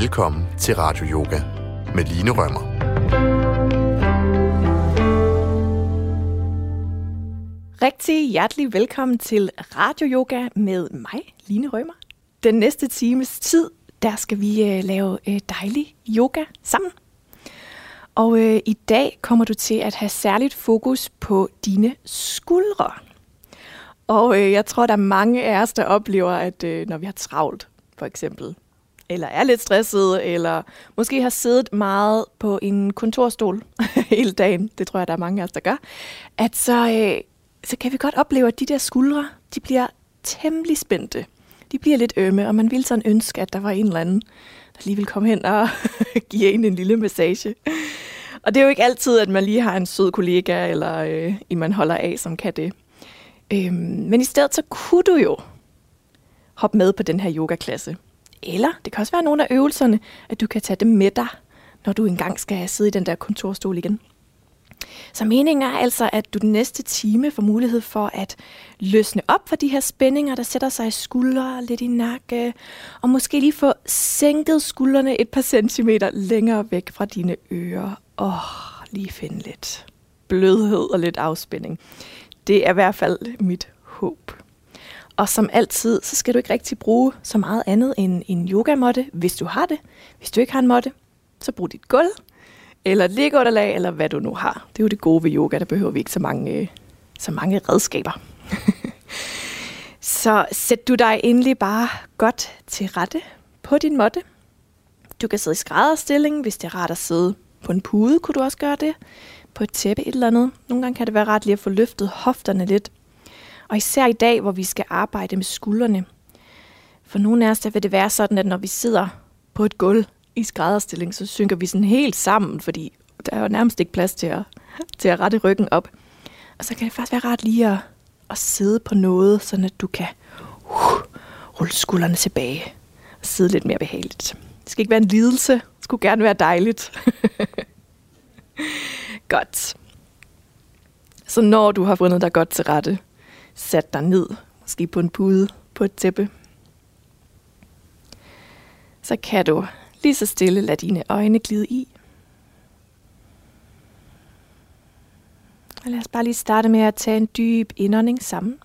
Velkommen til Radio Yoga med Line Rømmer. Rigtig hjertelig velkommen til Radio Yoga med mig, Line Rømmer. Den næste times tid, der skal vi øh, lave øh, dejlig yoga sammen. Og øh, i dag kommer du til at have særligt fokus på dine skuldre. Og øh, jeg tror, der er mange af os, der oplever, at øh, når vi har travlt, for eksempel, eller er lidt stresset, eller måske har siddet meget på en kontorstol hele dagen, det tror jeg, der er mange af os, der gør, at så, øh, så kan vi godt opleve, at de der skuldre, de bliver temmelig spændte. De bliver lidt ømme, og man vil sådan ønske, at der var en eller anden, der lige vil komme hen og give en en lille massage. Og det er jo ikke altid, at man lige har en sød kollega, eller øh, en man holder af, som kan det. Øhm, men i stedet så kunne du jo hoppe med på den her yogaklasse. Eller det kan også være nogle af øvelserne, at du kan tage dem med dig, når du engang skal sidde i den der kontorstol igen. Så meningen er altså, at du den næste time får mulighed for at løsne op for de her spændinger, der sætter sig i skuldre, lidt i nakke, og måske lige få sænket skuldrene et par centimeter længere væk fra dine ører. Åh, oh, lige finde lidt blødhed og lidt afspænding. Det er i hvert fald mit håb. Og som altid, så skal du ikke rigtig bruge så meget andet end en yogamåtte, hvis du har det. Hvis du ikke har en måtte, så brug dit gulv, eller et liggeunderlag, eller hvad du nu har. Det er jo det gode ved yoga, der behøver vi ikke så mange, øh, så mange redskaber. så sæt du dig endelig bare godt til rette på din måtte. Du kan sidde i skrædderstilling, hvis det er rart at sidde på en pude, kunne du også gøre det. På et tæppe et eller andet. Nogle gange kan det være rart lige at få løftet hofterne lidt. Og især i dag, hvor vi skal arbejde med skuldrene. For nogle af os, der vil det være sådan, at når vi sidder på et gulv i skrædderstilling, så synker vi sådan helt sammen, fordi der er jo nærmest ikke plads til at, til at rette ryggen op. Og så kan det faktisk være rart lige at, at sidde på noget, sådan at du kan uh, rulle skuldrene tilbage og sidde lidt mere behageligt. Det skal ikke være en lidelse. Det skulle gerne være dejligt. godt. Så når du har fundet dig godt til rette, sat dig ned, måske på en pude, på et tæppe, så kan du lige så stille lade dine øjne glide i. Og lad os bare lige starte med at tage en dyb indånding sammen.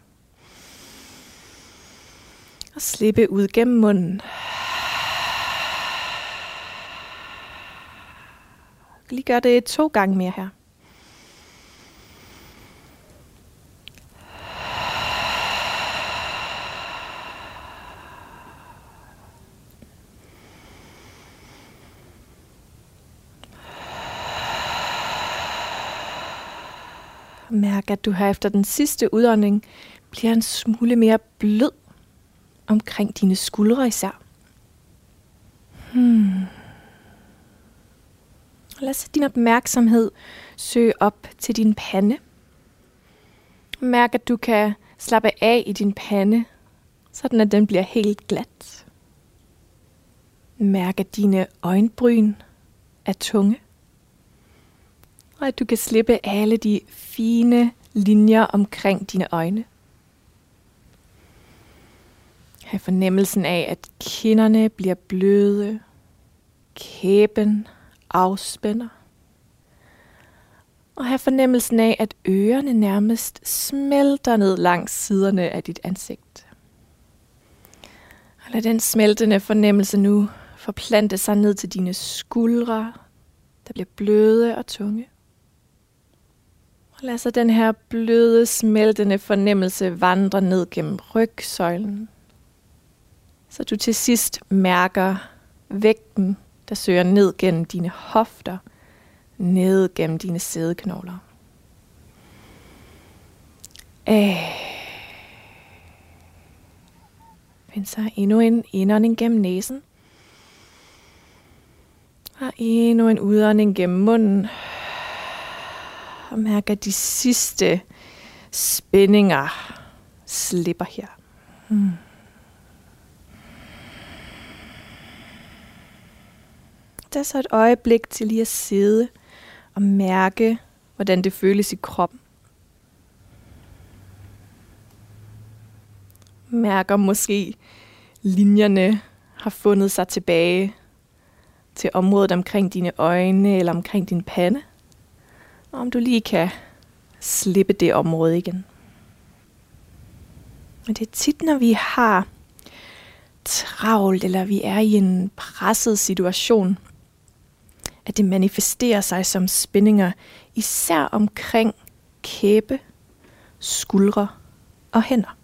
Og slippe ud gennem munden. Lige gør det to gange mere her. Mærk, at du her efter den sidste udånding bliver en smule mere blød omkring dine skuldre især. Hmm. Lad din opmærksomhed søge op til din pande. Mærk, at du kan slappe af i din pande, sådan at den bliver helt glat. Mærk, at dine øjenbryn er tunge og at du kan slippe alle de fine linjer omkring dine øjne. Hav fornemmelsen af, at kinderne bliver bløde, kæben afspænder. Og have fornemmelsen af, at ørerne nærmest smelter ned langs siderne af dit ansigt. Og lad den smeltende fornemmelse nu forplante sig ned til dine skuldre, der bliver bløde og tunge. Lad så den her bløde, smeltende fornemmelse vandre ned gennem rygsøjlen. Så du til sidst mærker vægten, der søger ned gennem dine hofter, ned gennem dine sædeknogler. Æh. Find så endnu en indånding gennem næsen. Og endnu en udånding gennem munden og mærker de sidste spændinger slipper her. Hmm. er så et øjeblik til lige at sidde og mærke, hvordan det føles i kroppen. Mærker måske linjerne har fundet sig tilbage til området omkring dine øjne eller omkring din pande. Og om du lige kan slippe det område igen. Men det er tit, når vi har travlt, eller vi er i en presset situation, at det manifesterer sig som spændinger, især omkring kæbe, skuldre og hænder.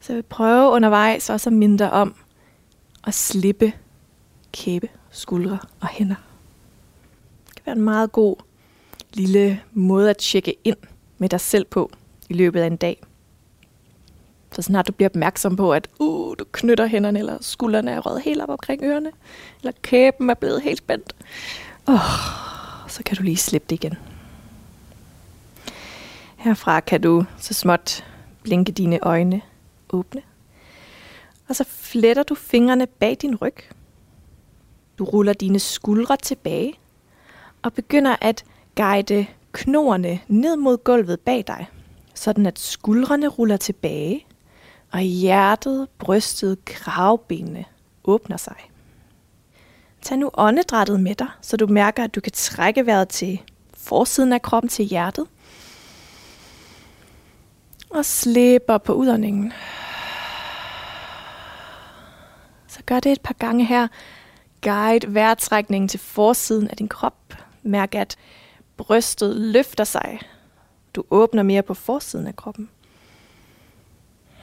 Så jeg vil prøve undervejs også at minde dig om at slippe kæbe, skuldre og hænder. Være en meget god lille måde at tjekke ind med dig selv på i løbet af en dag. Så snart du bliver opmærksom på, at uh, du knytter hænderne, eller skuldrene er røget helt op omkring ørerne, eller kæben er blevet helt spændt, oh, så kan du lige slippe det igen. Herfra kan du så småt blinke dine øjne åbne. Og så fletter du fingrene bag din ryg. Du ruller dine skuldre tilbage og begynder at guide knorene ned mod gulvet bag dig, sådan at skuldrene ruller tilbage, og hjertet, brystet, kravbenene åbner sig. Tag nu åndedrættet med dig, så du mærker, at du kan trække vejret til forsiden af kroppen til hjertet. Og slipper på udåndingen. Så gør det et par gange her. Guide vejrtrækningen til forsiden af din krop. Mærk, at brystet løfter sig. Du åbner mere på forsiden af kroppen.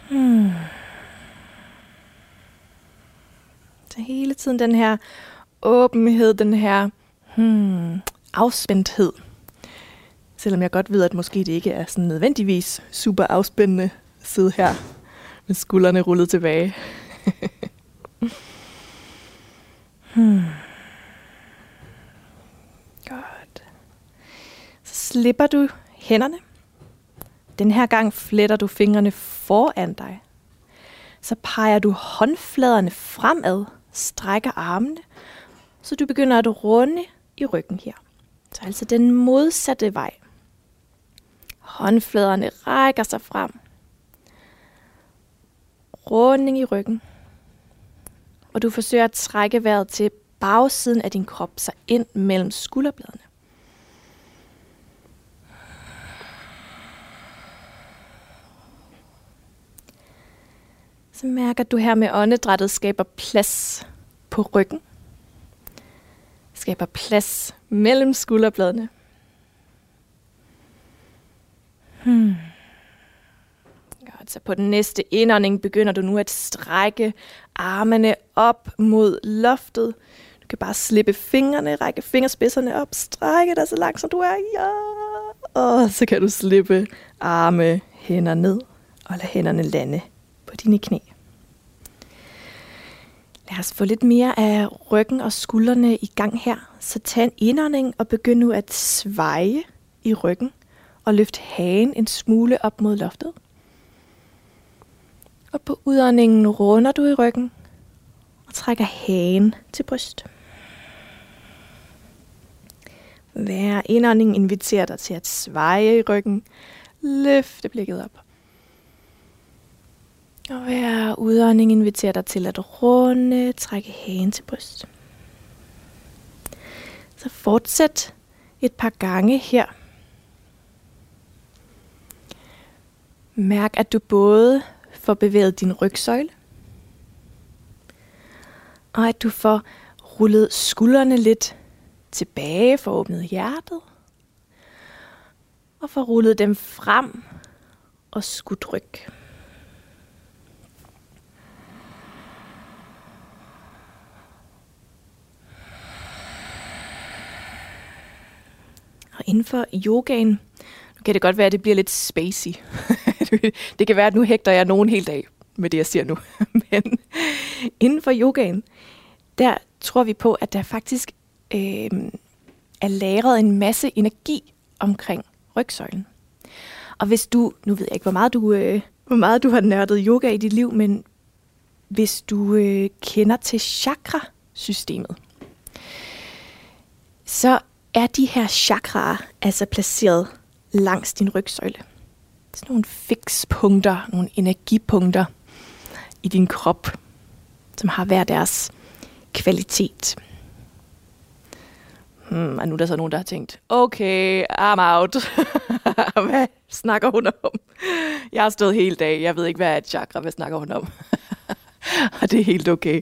Hmm. Så hele tiden den her åbenhed, den her hmm, afspændthed. Selvom jeg godt ved, at måske det ikke er sådan nødvendigvis super afspændende at sidde her med skuldrene rullet tilbage. hmm. Godt. Så slipper du hænderne. Den her gang fletter du fingrene foran dig. Så peger du håndfladerne fremad, strækker armene, så du begynder at runde i ryggen her. Så altså den modsatte vej. Håndfladerne rækker sig frem. Runding i ryggen. Og du forsøger at trække vejret til bagsiden af din krop, så ind mellem skulderbladene. Så mærker du her med åndedrættet skaber plads på ryggen. Skaber plads mellem skulderbladene. Hmm. Godt, så på den næste indånding begynder du nu at strække armene op mod loftet. Du kan bare slippe fingrene, række fingerspidserne op, strække dig så langt som du er. Ja! Og så kan du slippe arme, hænder ned og lade hænderne lande på dine knæ. Lad os få lidt mere af ryggen og skuldrene i gang her. Så tag en indånding og begynd nu at sveje i ryggen og løft hagen en smule op mod loftet. Og på udåndingen runder du i ryggen og trækker hagen til bryst. Hver indånding inviterer dig til at sveje i ryggen. Løfte blikket op. Og hver udånding inviterer dig til at runde, trække hagen til bryst. Så fortsæt et par gange her. Mærk, at du både får bevæget din rygsøjle, og at du får rullet skuldrene lidt tilbage, for åbnet hjertet, og får rullet dem frem og skudt ryg. Og inden for yogaen, nu kan det godt være, at det bliver lidt spacey. det kan være, at nu hægter jeg nogen helt af med det, jeg siger nu. Men inden for yogaen, der tror vi på, at der faktisk øh, er lagret en masse energi omkring rygsøjlen. Og hvis du, nu ved jeg ikke, hvor meget du, øh, hvor meget du har nørdet yoga i dit liv, men hvis du øh, kender til chakra-systemet, så er de her chakraer altså placeret langs din rygsøjle. Sådan nogle fikspunkter, nogle energipunkter i din krop, som har hver deres kvalitet. Hmm, og nu er der så nogen, der har tænkt, okay, I'm out. hvad snakker hun om? Jeg har stået hele dag, jeg ved ikke, hvad er et chakra, hvad snakker hun om? og det er helt okay,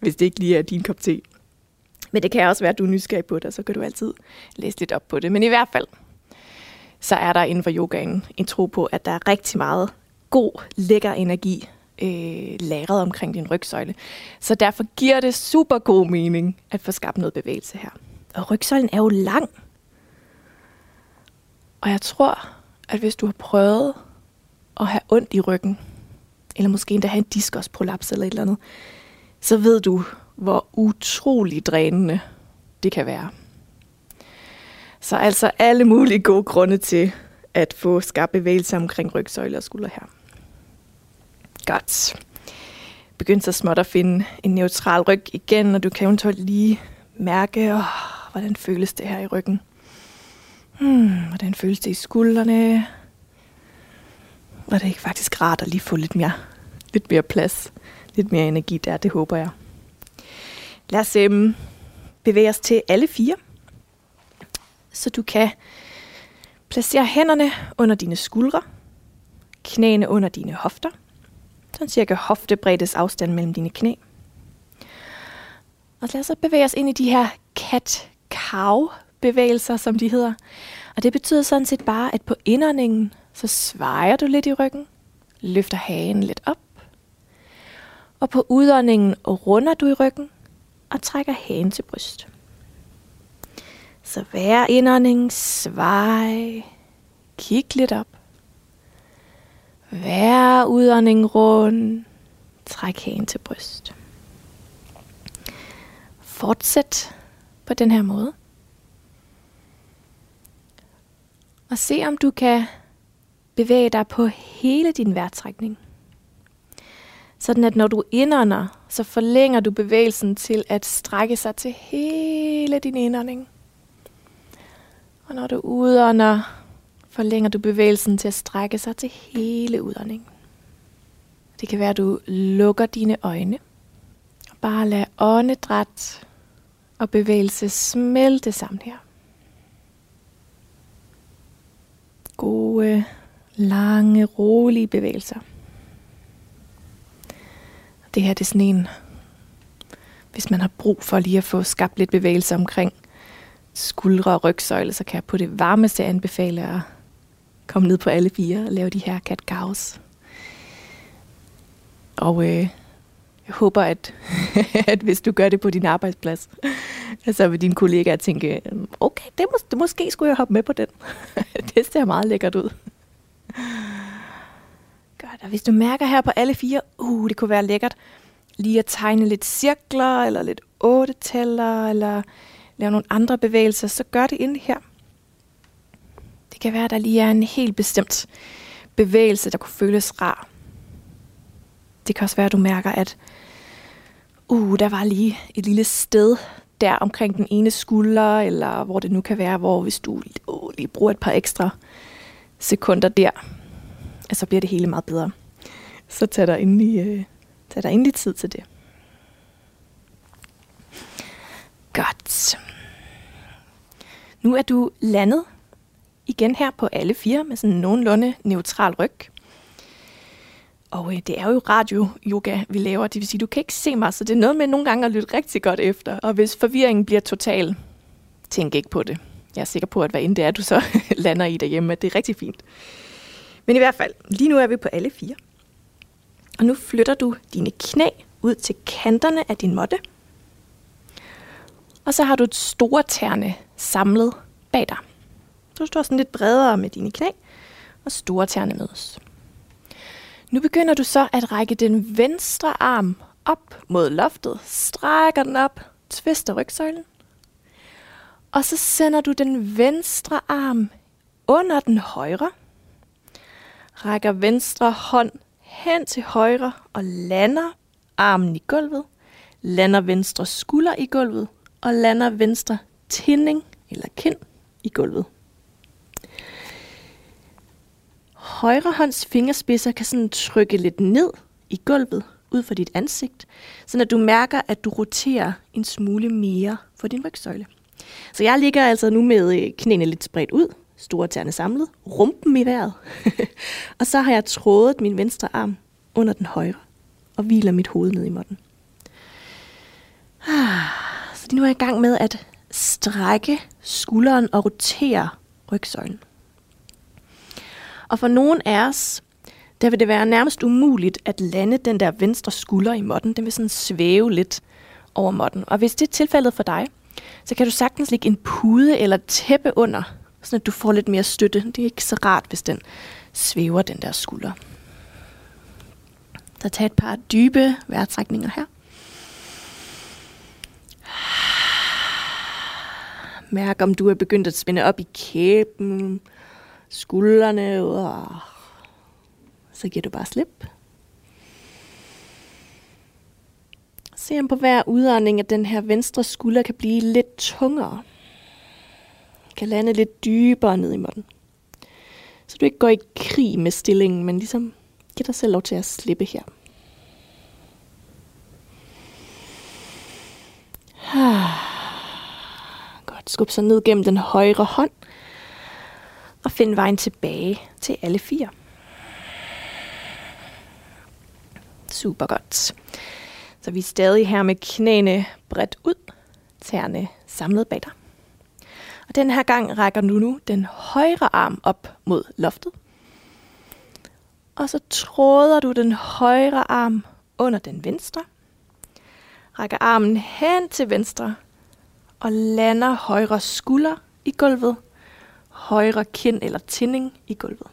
hvis det ikke lige er din kop te. Men det kan også være, at du er nysgerrig på det, så kan du altid læse lidt op på det. Men i hvert fald, så er der inden for yogaen en tro på, at der er rigtig meget god, lækker energi øh, lagret omkring din rygsøjle. Så derfor giver det super god mening at få skabt noget bevægelse her. Og rygsøjlen er jo lang. Og jeg tror, at hvis du har prøvet at have ondt i ryggen, eller måske endda have en diskusprolaps eller et eller andet, så ved du, hvor utrolig drænende det kan være. Så altså alle mulige gode grunde til at få skabt bevægelse omkring rygsøjle og skulder her. Godt. Begynd så småt at finde en neutral ryg igen, og du kan eventuelt lige mærke, åh, hvordan føles det her i ryggen. Hmm, hvordan føles det i skuldrene? Var det ikke faktisk rart at lige få lidt mere, lidt mere plads, lidt mere energi der, det håber jeg. Lad os øhm, bevæge os til alle fire, så du kan placere hænderne under dine skuldre, knæene under dine hofter, sådan cirka hoftebreddes afstand mellem dine knæ. Og lad os så bevæge os ind i de her cat-cow bevægelser, som de hedder. Og det betyder sådan set bare, at på indåndingen, så svejer du lidt i ryggen, løfter hagen lidt op. Og på udåndingen runder du i ryggen og trækker hagen til bryst. Så hver indånding, svej, kig lidt op. Hver udånding rund, træk hagen til bryst. Fortsæt på den her måde. Og se om du kan bevæge dig på hele din vejrtrækning. Sådan at når du indånder, så forlænger du bevægelsen til at strække sig til hele din indånding. Og når du udånder, forlænger du bevægelsen til at strække sig til hele udåndingen. Det kan være, at du lukker dine øjne og bare lad åndedræt og bevægelse smelte sammen her. Gode, lange, rolige bevægelser. Det her det er sådan en, hvis man har brug for lige at få skabt lidt bevægelse omkring skuldre og rygsøjle, så kan jeg på det varmeste anbefale at komme ned på alle fire og lave de her cat cows. Og øh, jeg håber, at, at hvis du gør det på din arbejdsplads, så vil dine kollegaer tænke, mm, okay, det, mås- det måske skulle jeg hoppe med på den. det ser meget lækkert ud. Godt, og hvis du mærker her på alle fire, uh, det kunne være lækkert, lige at tegne lidt cirkler, eller lidt otte tæller, eller lave nogle andre bevægelser, så gør det ind her. Det kan være, at der lige er en helt bestemt bevægelse, der kunne føles rar. Det kan også være, at du mærker, at uh, der var lige et lille sted der omkring den ene skulder, eller hvor det nu kan være, hvor hvis du uh, lige bruger et par ekstra sekunder der, så bliver det hele meget bedre. Så tag dig endelig, øh, tag dig endelig tid til det. Godt. Nu er du landet igen her på alle fire med sådan nogenlunde neutral ryg. Og øh, det er jo radio-yoga, vi laver, det vil sige, du kan ikke se mig, så det er noget med nogle gange at lytte rigtig godt efter. Og hvis forvirringen bliver total, tænk ikke på det. Jeg er sikker på, at hvad end det er, du så lander i derhjemme, at det er rigtig fint. Men i hvert fald, lige nu er vi på alle fire. Og nu flytter du dine knæ ud til kanterne af din måtte. Og så har du et store tærne samlet bag dig. Du står sådan lidt bredere med dine knæ, og store tærne mødes. Nu begynder du så at række den venstre arm op mod loftet, strækker den op, tvister rygsøjlen, og så sender du den venstre arm under den højre, rækker venstre hånd hen til højre og lander armen i gulvet, lander venstre skulder i gulvet og lander venstre tinding eller kind i gulvet. Højre hånds fingerspidser kan sådan trykke lidt ned i gulvet ud for dit ansigt, så du mærker, at du roterer en smule mere for din rygsøjle. Så jeg ligger altså nu med øh, knæene lidt spredt ud, store tæerne samlet, rumpen i vejret. og så har jeg trådet min venstre arm under den højre og hviler mit hoved ned i måtten. Ah, så nu er jeg i gang med at strække skulderen og rotere rygsøjlen. Og for nogen af os, der vil det være nærmest umuligt at lande den der venstre skulder i måtten. Den vil sådan svæve lidt over måtten. Og hvis det er tilfældet for dig, så kan du sagtens lægge en pude eller tæppe under, sådan at du får lidt mere støtte. Det er ikke så rart, hvis den svæver den der skulder. Så tag et par dybe vejrtrækninger her. Mærk, om du er begyndt at spænde op i kæben, skuldrene, og så giver du bare slip. Se om på hver udånding, at den her venstre skulder kan blive lidt tungere. Kan lande lidt dybere ned i måtten. Så du ikke går i krig med stillingen, men ligesom giver dig selv lov til at slippe her. Godt, skub så ned gennem den højre hånd. Og find vejen tilbage til alle fire. Super godt. Så vi er stadig her med knæene bredt ud, tæerne samlet bag dig. Og den her gang rækker du den højre arm op mod loftet. Og så tråder du den højre arm under den venstre. Rækker armen hen til venstre og lander højre skulder i gulvet, højre kind eller tinding i gulvet.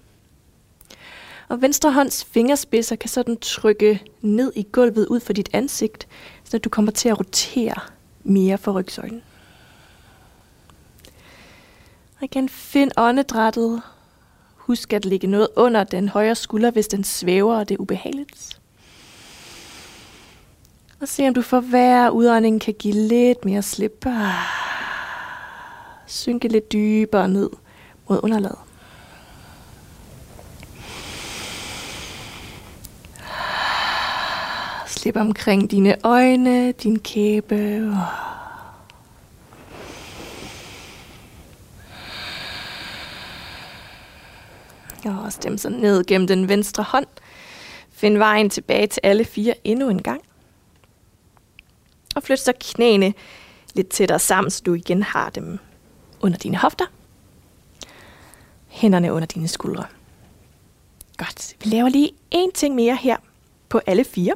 Og venstre hånds fingerspidser kan sådan trykke ned i gulvet ud for dit ansigt, så du kommer til at rotere mere for rygsøjlen. Og igen, find åndedrættet. Husk at lægge noget under den højre skulder, hvis den svæver, og det er ubehageligt. Og se om du for hver udånding kan give lidt mere slip. Ah, synke lidt dybere ned mod underlaget. Ah, slip omkring dine øjne, din kæbe. Og stem så ned gennem den venstre hånd. Find vejen tilbage til alle fire endnu en gang. Og flyt så knæene lidt tættere sammen, så du igen har dem under dine hofter. Hænderne under dine skuldre. Godt. Vi laver lige en ting mere her på alle fire.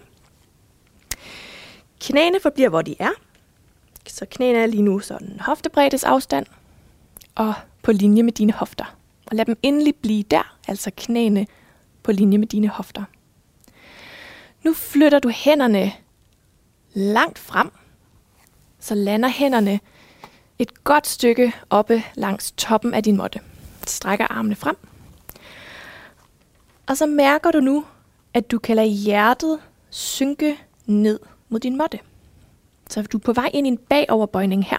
Knæene forbliver, hvor de er. Så knæene er lige nu sådan hoftebreddes afstand og på linje med dine hofter. Og lad dem endelig blive der, altså knæene på linje med dine hofter. Nu flytter du hænderne langt frem, så lander hænderne et godt stykke oppe langs toppen af din måtte. Strækker armene frem. Og så mærker du nu, at du kan lade hjertet synke ned mod din måtte. Så du er på vej ind i en bagoverbøjning her.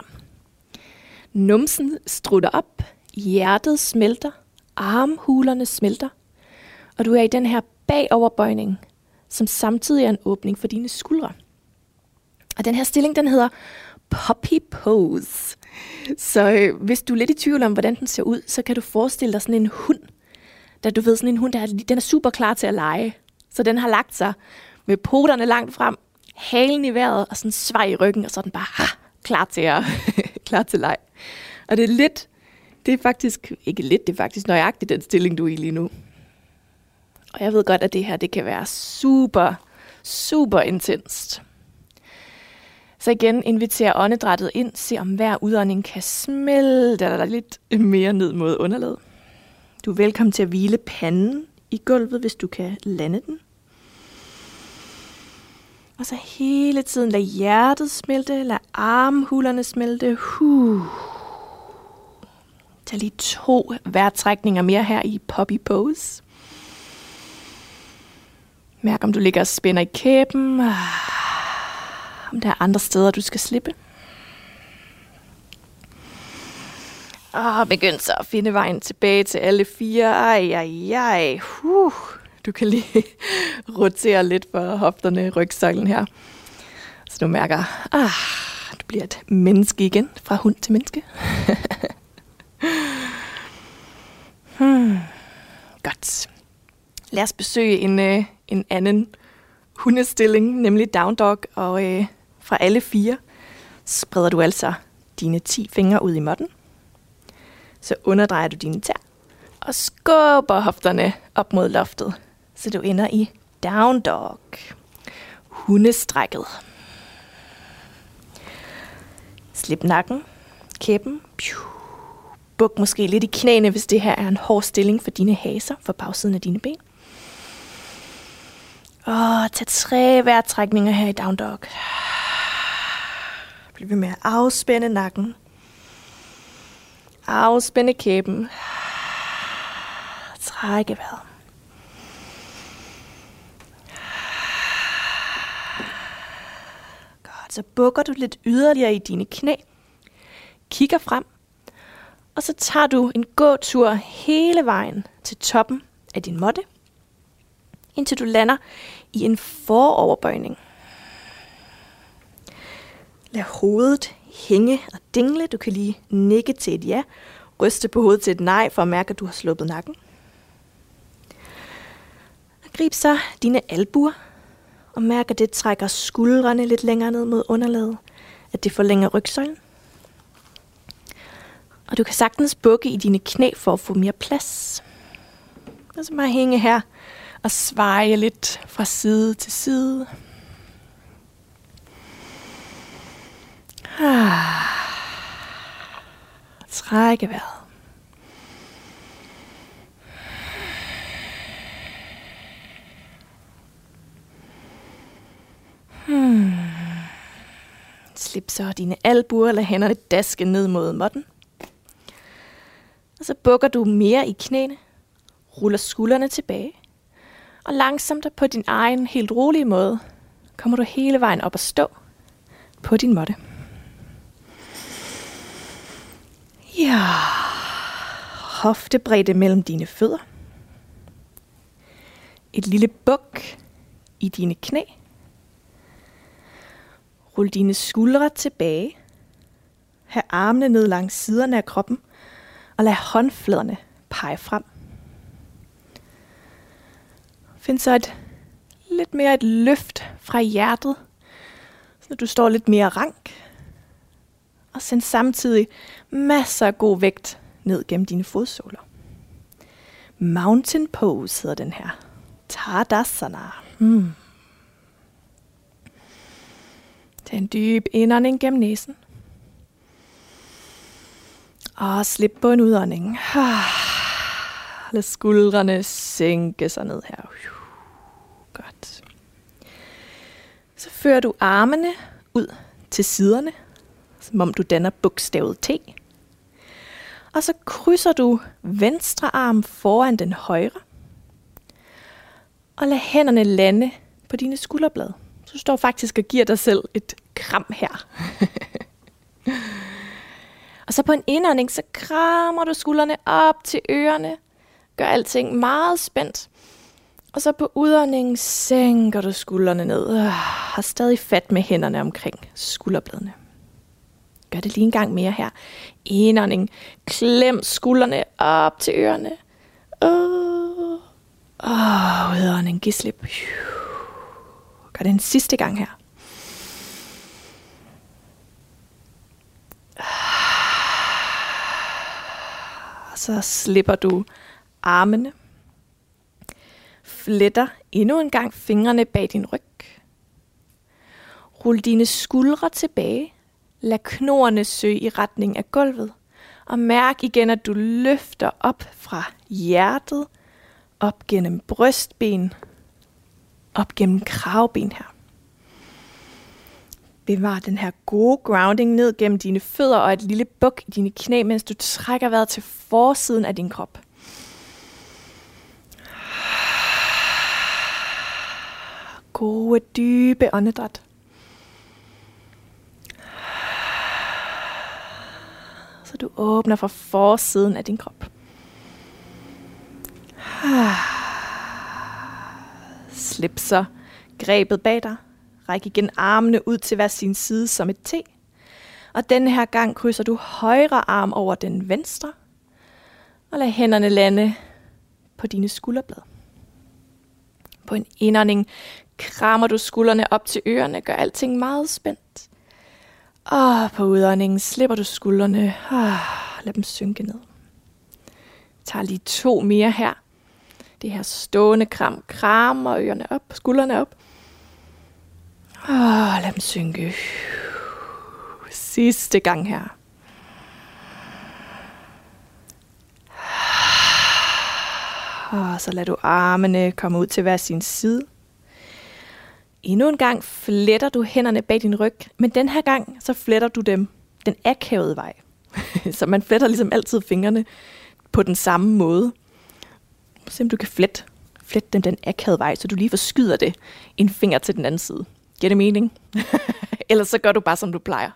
Numsen strutter op, hjertet smelter, armhulerne smelter, og du er i den her bagoverbøjning, som samtidig er en åbning for dine skuldre. Og den her stilling, den hedder Poppy Pose. Så øh, hvis du er lidt i tvivl om, hvordan den ser ud, så kan du forestille dig sådan en hund. Da du ved, sådan en hund, der er, den er super klar til at lege. Så den har lagt sig med poterne langt frem, halen i vejret og sådan svej i ryggen, og så er den bare ha, klar til at klar til leg. Og det er lidt, det er faktisk, ikke lidt, det er faktisk nøjagtigt den stilling, du er i lige nu. Og jeg ved godt, at det her, det kan være super, super intenst. Så igen, inviterer åndedrættet ind, se om hver udånding kan smelte dig lidt mere ned mod underlaget. Du er velkommen til at hvile panden i gulvet, hvis du kan lande den. Og så hele tiden lad hjertet smelte, lad armhulerne smelte. Huh. Tag lige to vejrtrækninger mere her i Poppy Pose. Mærk, om du ligger og spænder i kæben. Ah, om der er andre steder, du skal slippe. Og begynd så at finde vejen tilbage til alle fire. Ej, ej, ej. Huh. Du kan lige rotere lidt for hofterne i rygsøjlen her. Så du mærker, ah, du bliver et menneske igen, fra hund til menneske. hmm. Godt. Lad os besøge en, øh, en anden hundestilling, nemlig down dog, og øh, fra alle fire spreder du altså dine 10 fingre ud i måtten. Så underdrejer du dine tær og skubber hofterne op mod loftet, så du ender i down dog. Hundestrækket. Slip nakken, kæben. Buk måske lidt i knæene, hvis det her er en hård stilling for dine haser, for bagsiden af dine ben. Og tag tre vejrtrækninger her i down dog. Bliv ved med at afspænde nakken. Afspænde kæben. Trække vejret. Godt, så bukker du lidt yderligere i dine knæ. Kigger frem. Og så tager du en gåtur hele vejen til toppen af din måtte indtil du lander i en foroverbøjning. Lad hovedet hænge og dingle. Du kan lige nikke til et ja, ryste på hovedet til et nej, for at mærke, at du har sluppet nakken. Og grib så dine albuer, og mærk, at det trækker skuldrene lidt længere ned mod underlaget, at det forlænger rygsøjlen. Og du kan sagtens bukke i dine knæ for at få mere plads. Og så bare hænge her og sveje lidt fra side til side. Ah. Trække vejret. Hmm. Slip så dine albuer eller hænderne daske ned mod måtten. Og så bukker du mere i knæene, ruller skuldrene tilbage, og langsomt og på din egen helt rolige måde kommer du hele vejen op og stå på din måtte. Ja, hoftebredde mellem dine fødder. Et lille buk i dine knæ. Rul dine skuldre tilbage. Ha' armene ned langs siderne af kroppen, og lad håndfladerne pege frem. Find så et lidt mere et løft fra hjertet, så du står lidt mere rank. Og send samtidig masser af god vægt ned gennem dine fodsåler. Mountain pose hedder den her. Tadasana. Hmm. Tag en dyb indånding gennem næsen. Og slip på en udånding. Lad skuldrene sænke sig ned her. Godt. Så fører du armene ud til siderne, som om du danner bogstavet T. Og så krydser du venstre arm foran den højre. Og lad hænderne lande på dine skulderblade. Så du står faktisk og giver dig selv et kram her. og så på en indånding, så krammer du skuldrene op til ørerne. Gør alting meget spændt. Og så på udåndingen sænker du skuldrene ned og har stadig fat med hænderne omkring skulderbladene. Gør det lige en gang mere her. Indånding. Klem skuldrene op til ørerne. Og oh, udånding. Giv slip. Gør det en sidste gang her. Så slipper du armene fletter endnu en gang fingrene bag din ryg. Rul dine skuldre tilbage. Lad knorene søge i retning af gulvet. Og mærk igen, at du løfter op fra hjertet, op gennem brystben, op gennem kravben her. Bevar den her gode grounding ned gennem dine fødder og et lille buk i dine knæ, mens du trækker vejret til forsiden af din krop. gode, dybe åndedræt. Så du åbner for forsiden af din krop. Slip så grebet bag dig. Ræk igen armene ud til hver sin side som et T. Og denne her gang krydser du højre arm over den venstre. Og lad hænderne lande på dine skulderblad. På en indånding krammer du skuldrene op til ørerne, gør alting meget spændt. Og på udåndingen slipper du skuldrene. Ah, lad dem synke ned. Tag lige to mere her. Det her stående kram. Krammer ørerne op, skuldrene op. Og lad dem synke. Sidste gang her. Og så lad du armene komme ud til hver sin side. Endnu en gang fletter du hænderne bag din ryg, men den her gang så fletter du dem den akavede vej. så man fletter ligesom altid fingrene på den samme måde. Se om du kan flette, flette dem den akavede vej, så du lige forskyder det en finger til den anden side. Giver det mening? Ellers så gør du bare, som du plejer.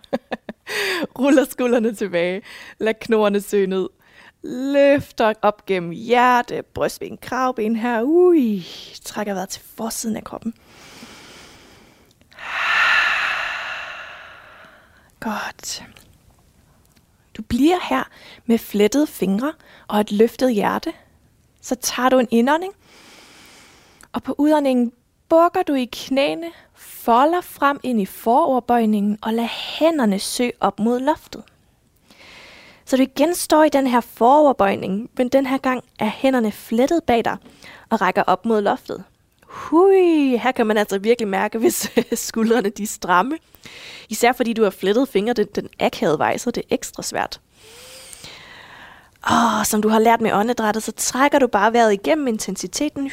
Ruller skuldrene tilbage. Lad knoerne søge ned. Løfter op gennem hjerte, brystben, kravben her. Ui, trækker vejret til forsiden af kroppen. Godt. Du bliver her med flettede fingre og et løftet hjerte. Så tager du en indånding, og på udåndingen bukker du i knæene, folder frem ind i foroverbøjningen og lad hænderne søge op mod loftet. Så du igen står i den her foroverbøjning, men den her gang er hænderne flettet bag dig og rækker op mod loftet. Hui, her kan man altså virkelig mærke, hvis skuldrene de er stramme. Især fordi du har flettet fingre den, den akavede vej, så det er ekstra svært. Og som du har lært med åndedrættet, så trækker du bare vejret igennem intensiteten.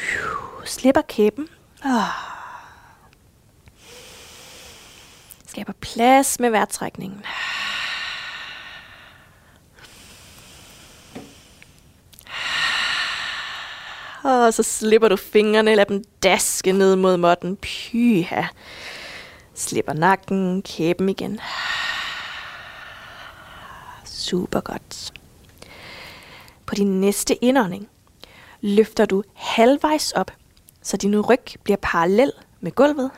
Slipper kæben. Oh. Skaber plads med vejrtrækningen. Og så slipper du fingrene, lad dem daske ned mod måtten. Pyha. Slipper nakken, kæben igen. Super godt. På din næste indånding løfter du halvvejs op, så din ryg bliver parallel med gulvet,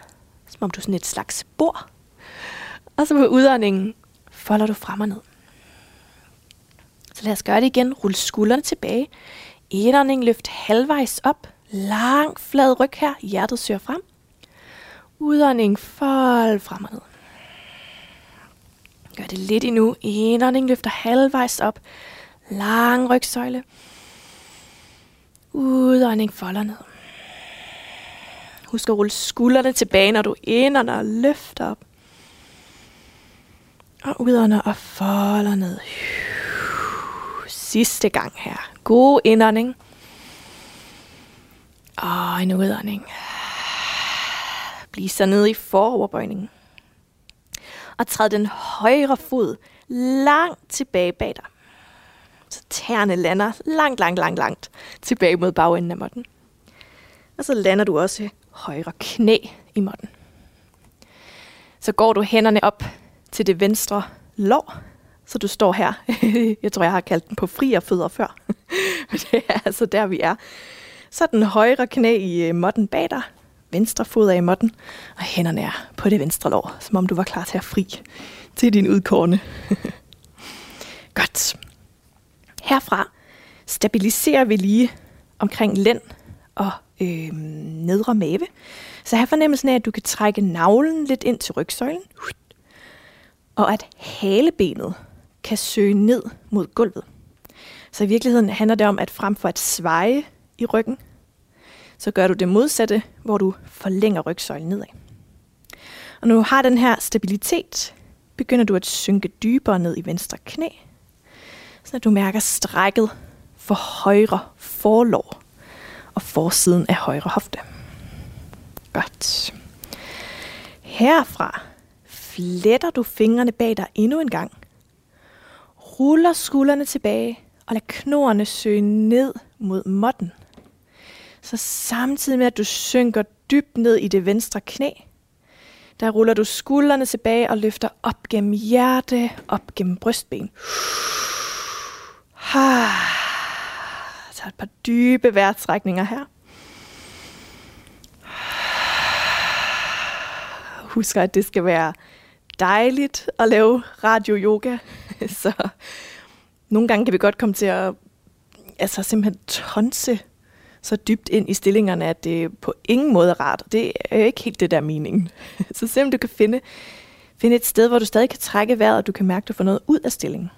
som om du er sådan et slags bord. Og så på udåndingen folder du frem og ned. Så lad os gøre det igen. Rul skuldrene tilbage. Indånding løft halvvejs op. Lang flad ryg her. Hjertet søger frem. Udånding fold frem og ned. Gør det lidt endnu. Indånding løfter halvvejs op. Lang rygsøjle. Udånding folder ned. Husk at rulle skuldrene tilbage, når du indånder og løfter op. Og udånder og folder ned. Sidste gang her. God indånding. Og en udånding. Bliv så ned i foroverbøjningen. Og træd den højre fod langt tilbage bag dig. Så tæerne lander langt, langt, langt, langt tilbage mod bagenden af måtten. Og så lander du også højre knæ i måtten. Så går du hænderne op til det venstre lår, så du står her. jeg tror, jeg har kaldt den på fri fødder før. Men det er altså der, vi er. Så den højre knæ i øh, modden måtten bag dig, venstre fod er i måtten, og hænderne er på det venstre lår, som om du var klar til at fri til din udkårne. Godt. Herfra stabiliserer vi lige omkring lænd og øh, nedre mave. Så her fornemmelsen af, at du kan trække navlen lidt ind til rygsøjlen, og at halebenet kan søge ned mod gulvet. Så i virkeligheden handler det om, at frem for at sveje i ryggen, så gør du det modsatte, hvor du forlænger rygsøjlen nedad. Og når du har den her stabilitet, begynder du at synke dybere ned i venstre knæ, så du mærker strækket for højre forlår og forsiden af højre hofte. Godt. Herfra fletter du fingrene bag dig endnu en gang. Ruller skuldrene tilbage og lad knorene søge ned mod måtten. Så samtidig med, at du synker dybt ned i det venstre knæ, der ruller du skuldrene tilbage og løfter op gennem hjerte, op gennem brystben. Så et par dybe vejrtrækninger her. Husk, at det skal være dejligt at lave radio-yoga. Så nogle gange kan vi godt komme til at altså simpelthen tonse så dybt ind i stillingerne, at det på ingen måde er rart. Det er ikke helt det der meningen. Så se om du kan finde, finde et sted, hvor du stadig kan trække vejret, og du kan mærke, at du får noget ud af stillingen.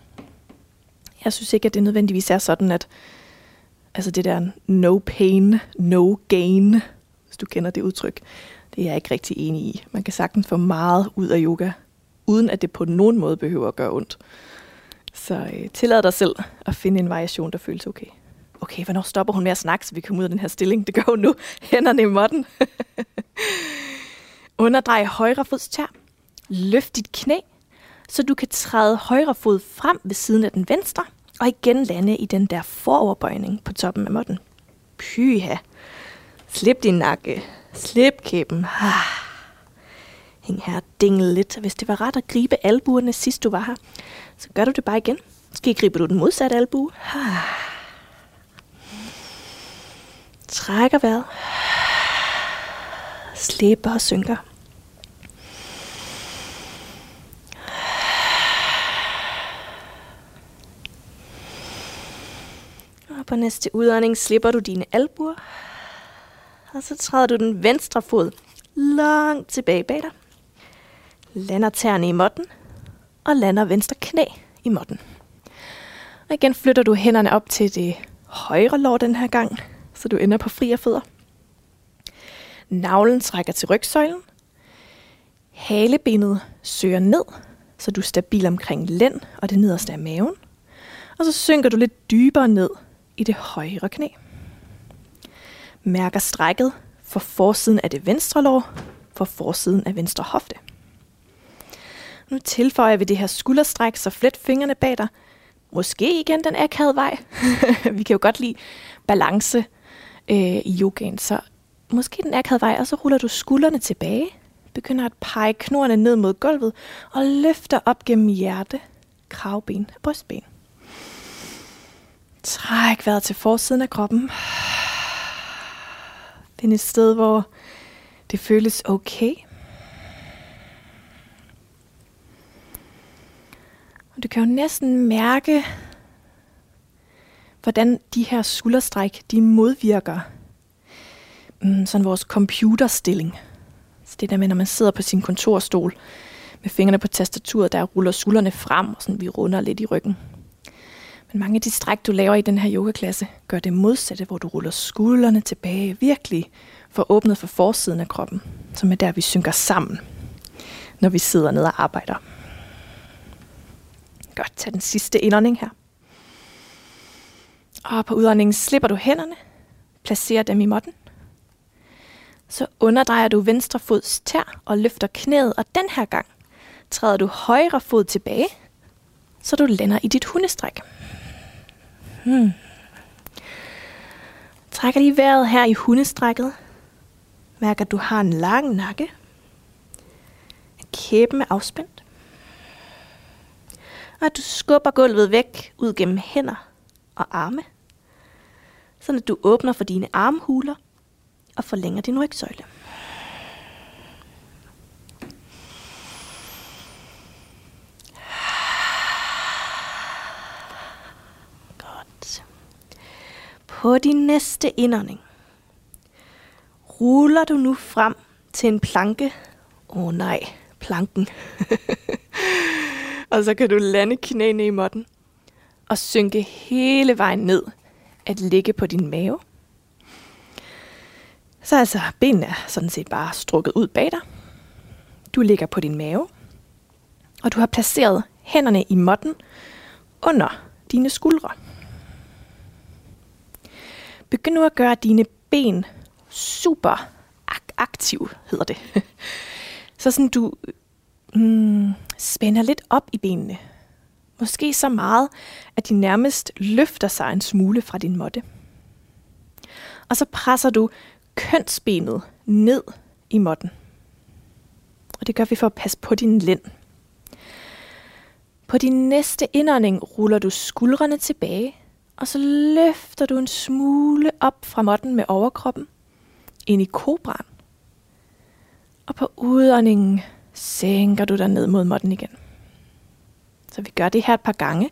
Jeg synes ikke, at det nødvendigvis er sådan, at altså det der no pain, no gain, hvis du kender det udtryk, det er jeg ikke rigtig enig i. Man kan sagtens få meget ud af yoga, uden at det på nogen måde behøver at gøre ondt. Så øh, tillad dig selv at finde en variation, der føles okay. Okay, hvornår stopper hun med at snakke, så vi kommer ud af den her stilling? Det gør hun nu. Hænderne i måtten. Underdrej højre fods tær. Løft dit knæ, så du kan træde højre fod frem ved siden af den venstre, og igen lande i den der foroverbøjning på toppen af måtten. Pyha. Slip din nakke. Slip kæben. Ah. Hæng her dingle lidt. Hvis det var ret at gribe albuerne sidst du var her, så gør du det bare igen. Måske griber du den modsatte albue. Trækker vejret. Slipper og synker. Og på næste udånding slipper du dine albuer. Og så træder du den venstre fod langt tilbage bag dig. Lander tæerne i måtten. Og lander venstre knæ i måtten. Og igen flytter du hænderne op til det højre lår den her gang, så du ender på frie fødder. Navlen trækker til rygsøjlen. Halebenet søger ned, så du er stabil omkring lænd og det nederste af maven. Og så synker du lidt dybere ned i det højre knæ. Mærker strækket for forsiden af det venstre lår, for forsiden af venstre hofte. Nu tilføjer vi det her skulderstræk, så flet fingrene bag dig. Måske igen den akavede vej. vi kan jo godt lide balance øh, i yogaen, så måske den akavede vej, og så ruller du skuldrene tilbage, begynder at pege knorene ned mod gulvet, og løfter op gennem hjerte, kravben og brystben. Træk vejret til forsiden af kroppen. Find et sted, hvor det føles okay. Og du kan jo næsten mærke, hvordan de her skulderstræk, de modvirker mm, sådan vores computerstilling. Så det der med, når man sidder på sin kontorstol med fingrene på tastaturet, der ruller skuldrene frem, og sådan vi runder lidt i ryggen. Men mange af de stræk, du laver i den her yogaklasse, gør det modsatte, hvor du ruller skuldrene tilbage, virkelig for åbnet for forsiden af kroppen, som er der, vi synker sammen, når vi sidder ned og arbejder. Godt, tag den sidste indånding her. Og på udåndingen slipper du hænderne, placerer dem i måtten. Så underdrejer du venstre fods tær og løfter knæet, og den her gang træder du højre fod tilbage, så du lander i dit hundestræk. Hmm. Trækker lige vejret her i hundestrækket. Mærker, at du har en lang nakke. Kæben er afspændt. Og at du skubber gulvet væk ud gennem hænder og arme. Sådan at du åbner for dine armhuler og forlænger din rygsøjle. På din næste indånding ruller du nu frem til en planke. Åh oh, nej, planken. og så kan du lande knæene i måtten og synke hele vejen ned at ligge på din mave. Så altså, benene er sådan set bare strukket ud bag dig. Du ligger på din mave, og du har placeret hænderne i måtten under dine skuldre. Begynd nu at gøre dine ben super aktive, aktiv, hedder det. Så sådan du mm, spænder lidt op i benene. Måske så meget, at de nærmest løfter sig en smule fra din måtte. Og så presser du kønsbenet ned i måtten. Og det gør vi for at passe på din lænd. På din næste indånding ruller du skuldrene tilbage og så løfter du en smule op fra måtten med overkroppen, ind i kobran. Og på udåndingen sænker du dig ned mod måtten igen. Så vi gør det her et par gange.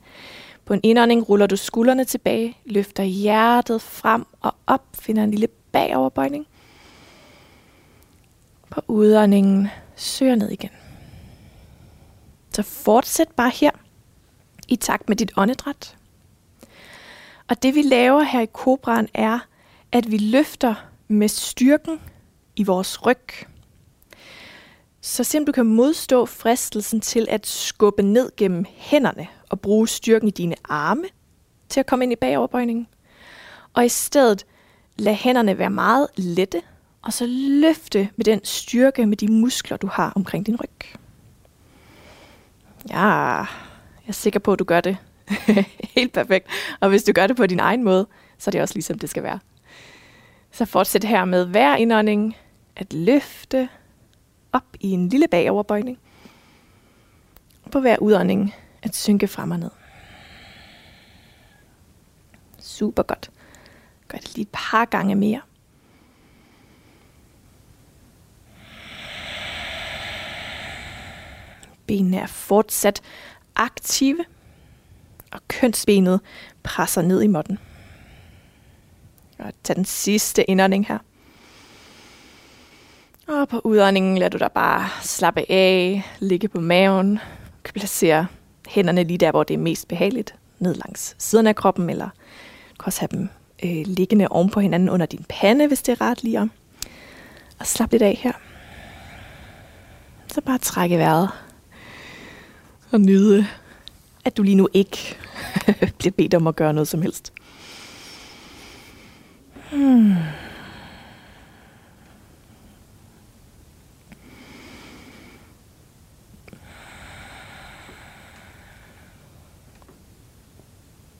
På en indånding ruller du skuldrene tilbage, løfter hjertet frem og op, finder en lille bagoverbøjning. På udåndingen søger ned igen. Så fortsæt bare her i takt med dit åndedræt. Og det vi laver her i kobraen er, at vi løfter med styrken i vores ryg. Så simpelthen du kan modstå fristelsen til at skubbe ned gennem hænderne og bruge styrken i dine arme til at komme ind i bagoverbøjningen. Og i stedet lad hænderne være meget lette, og så løfte med den styrke med de muskler, du har omkring din ryg. Ja, jeg er sikker på, at du gør det helt perfekt. Og hvis du gør det på din egen måde, så er det også ligesom det skal være. Så fortsæt her med hver indånding at løfte op i en lille bagoverbøjning. På hver udånding at synke frem og ned. Super godt. Gør det lige et par gange mere. Benene er fortsat aktive, og kønsbenet presser ned i måtten. Og tag den sidste indånding her. Og på udåndingen lader du dig bare slappe af, ligge på maven. Du kan placere hænderne lige der, hvor det er mest behageligt. Ned langs siden af kroppen, eller du kan også have dem øh, liggende oven på hinanden under din pande, hvis det er ret lige om. Og slap lidt af her. Så bare trække vejret. Og nyde, at du lige nu ikke bliver bedt om at gøre noget som helst. Hmm.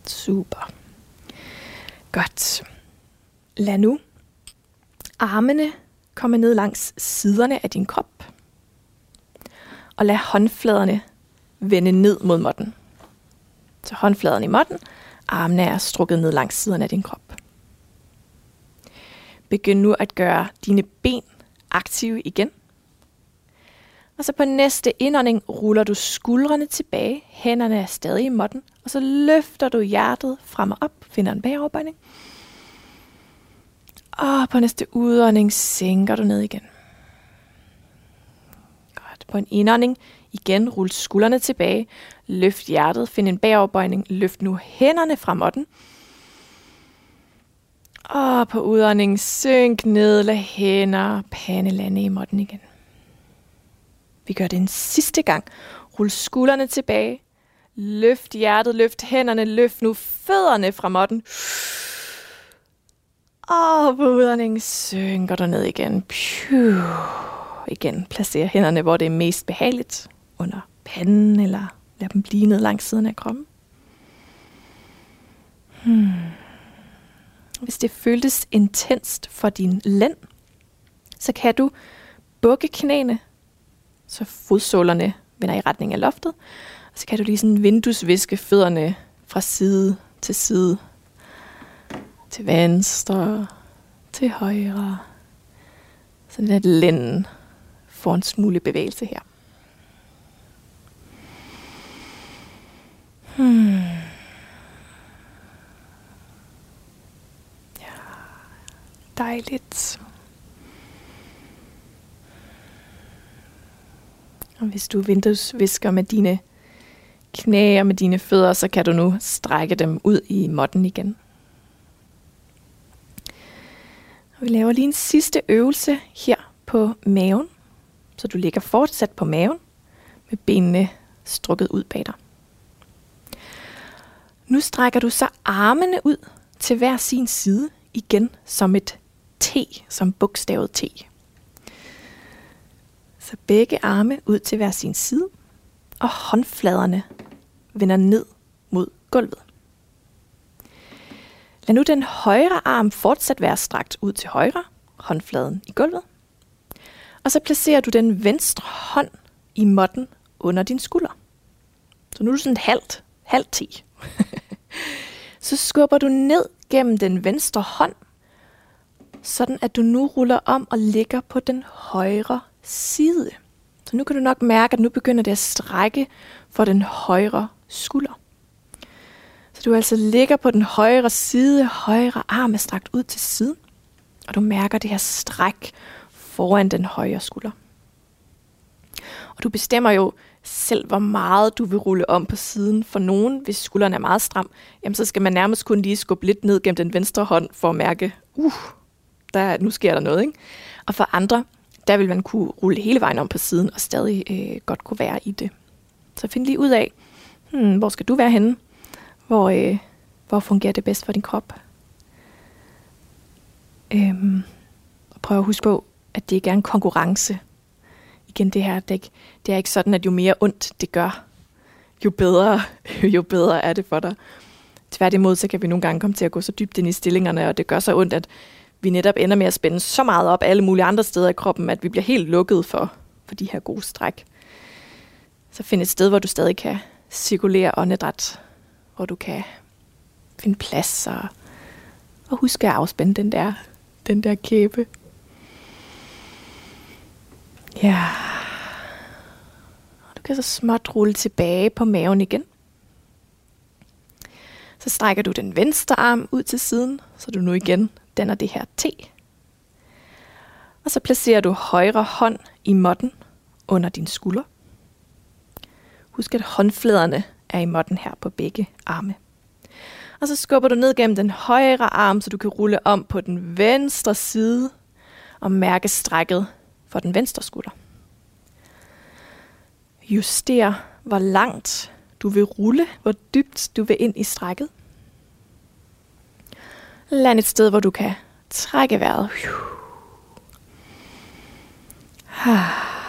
Super. Godt. Lad nu armene komme ned langs siderne af din krop. Og lad håndfladerne vende ned mod måtten. Så håndfladen i måtten, armene er strukket ned langs siderne af din krop. Begynd nu at gøre dine ben aktive igen. Og så på næste indånding ruller du skuldrene tilbage, hænderne er stadig i måtten, og så løfter du hjertet frem og op, finder en bagoverbøjning. Og på næste udånding sænker du ned igen. Godt. På en indånding igen rul skuldrene tilbage, løft hjertet, find en bagoverbøjning, løft nu hænderne fra den. Og på udånding synk ned, lad hænder, pande lande i måtten igen. Vi gør det en sidste gang. Rul skuldrene tilbage. Løft hjertet, løft hænderne, løft nu fødderne fra måtten. Og på udånding synker du ned igen. Piu. Igen, placer hænderne, hvor det er mest behageligt. Under panden, eller lad dem blive ned langs siden af kroppen. Hmm. Hvis det føltes intenst for din lænd, så kan du bukke knæene, så fodsålerne vender i retning af loftet. Og så kan du lige sådan vinduesviske fødderne fra side til side. Til venstre, til højre. Sådan at lænden får en smule bevægelse her. Hmm. Ja, dejligt. Og hvis du vinduesvisker med dine knæ og med dine fødder, så kan du nu strække dem ud i måtten igen. Og vi laver lige en sidste øvelse her på maven. Så du ligger fortsat på maven med benene strukket ud bag dig. Nu strækker du så armene ud til hver sin side igen som et T, som bogstavet T. Så begge arme ud til hver sin side, og håndfladerne vender ned mod gulvet. Lad nu den højre arm fortsat være strakt ud til højre, håndfladen i gulvet. Og så placerer du den venstre hånd i måtten under din skulder. Så nu er du sådan halvt, halvt ti. så skubber du ned gennem den venstre hånd, sådan at du nu ruller om og ligger på den højre side. Så nu kan du nok mærke, at nu begynder det at strække for den højre skulder. Så du altså ligger på den højre side, højre arm er strakt ud til siden, og du mærker det her stræk foran den højre skulder. Og du bestemmer jo selv, hvor meget du vil rulle om på siden. For nogen, hvis skulderen er meget stram, jamen så skal man nærmest kun lige skubbe lidt ned gennem den venstre hånd for at mærke, uh, der, nu sker der noget. Ikke? Og for andre, der vil man kunne rulle hele vejen om på siden og stadig øh, godt kunne være i det. Så find lige ud af, hmm, hvor skal du være henne? Hvor, øh, hvor fungerer det bedst for din krop? Øhm, og prøv at huske på, at det ikke er en konkurrence. Igen det her, det er, ikke, det er ikke sådan, at jo mere ondt det gør, jo bedre, jo bedre er det for dig. Tværtimod, så kan vi nogle gange komme til at gå så dybt ind i stillingerne, og det gør så ondt, at vi netop ender med at spænde så meget op alle mulige andre steder i kroppen, at vi bliver helt lukket for, for de her gode stræk. Så find et sted, hvor du stadig kan cirkulere åndedræt, hvor du kan finde plads og, og huske at afspænde den der, den der kæbe. Ja. Og du kan så småt rulle tilbage på maven igen. Så strækker du den venstre arm ud til siden, så du nu igen danner det her T. Og så placerer du højre hånd i måtten under din skulder. Husk, at håndfladerne er i måtten her på begge arme. Og så skubber du ned gennem den højre arm, så du kan rulle om på den venstre side og mærke strækket for den venstre skulder. Juster, hvor langt du vil rulle, hvor dybt du vil ind i strækket. Land et sted, hvor du kan trække vejret. Ah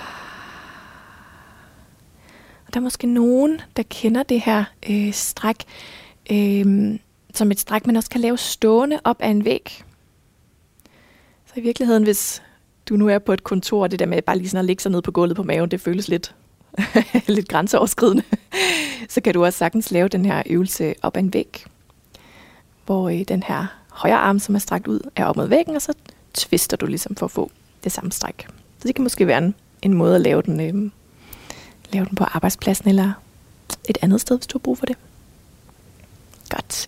der er måske nogen, der kender det her øh, stræk øh, som et stræk, man også kan lave stående op ad en væg. Så i virkeligheden, hvis du nu er på et kontor, det der med bare lige sådan at ligge sig ned på gulvet på maven, det føles lidt, lidt grænseoverskridende, så kan du også sagtens lave den her øvelse op ad en væg, hvor øh, den her højre arm, som er strakt ud, er op mod væggen, og så tvister du ligesom for at få det samme stræk. Så det kan måske være en, en måde at lave den, øh, lave den på arbejdspladsen eller et andet sted, hvis du har brug for det. Godt.